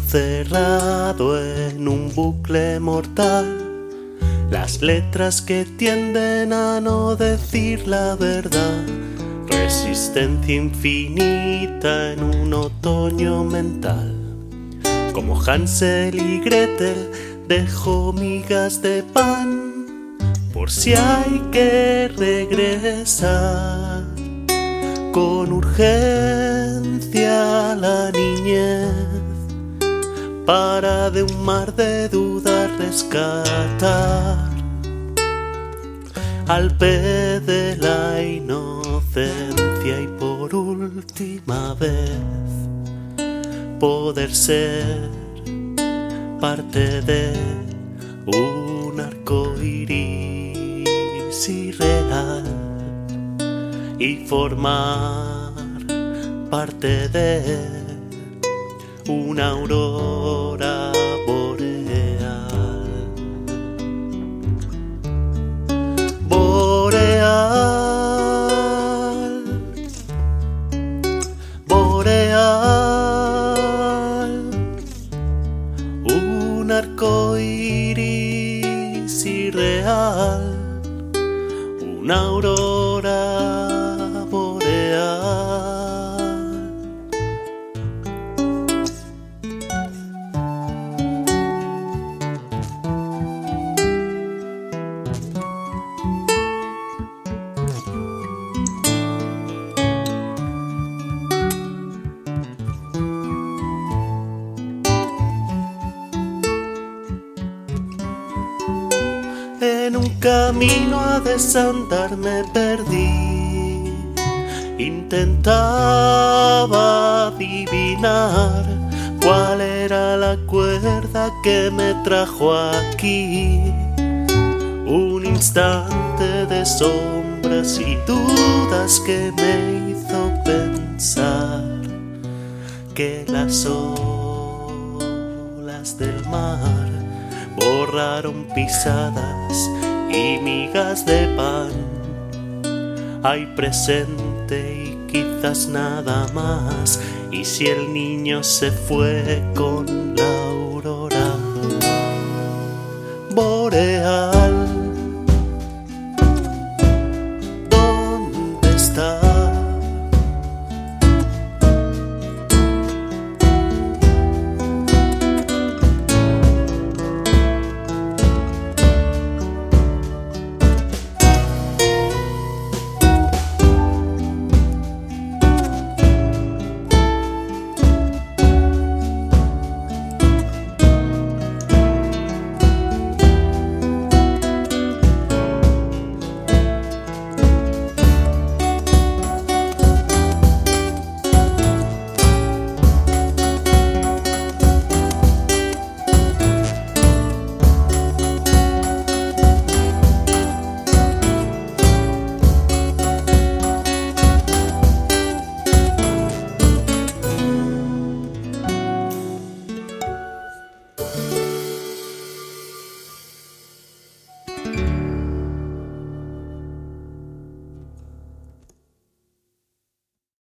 cerrado en un bucle mortal. Las letras que tienden a no decir la verdad. Resistencia infinita en un otoño mental. Como Hansel y Gretel dejo migas de pan por si hay que regresar con urgencia a la niñez para de un mar de dudas rescatar al pez de la inocencia y por última vez poder ser parte de un arco iris irreal y formar parte de una aurora boreal. Boreal, boreal, un arco iris irreal, una aurora un camino a desandar me perdí. Intentaba adivinar cuál era la cuerda que me trajo aquí. Un instante de sombras y dudas que me hizo pensar que las olas del mar borraron pisadas y migas de pan. Hay presente y quizás nada más. Y si el niño se fue con la aurora boreal,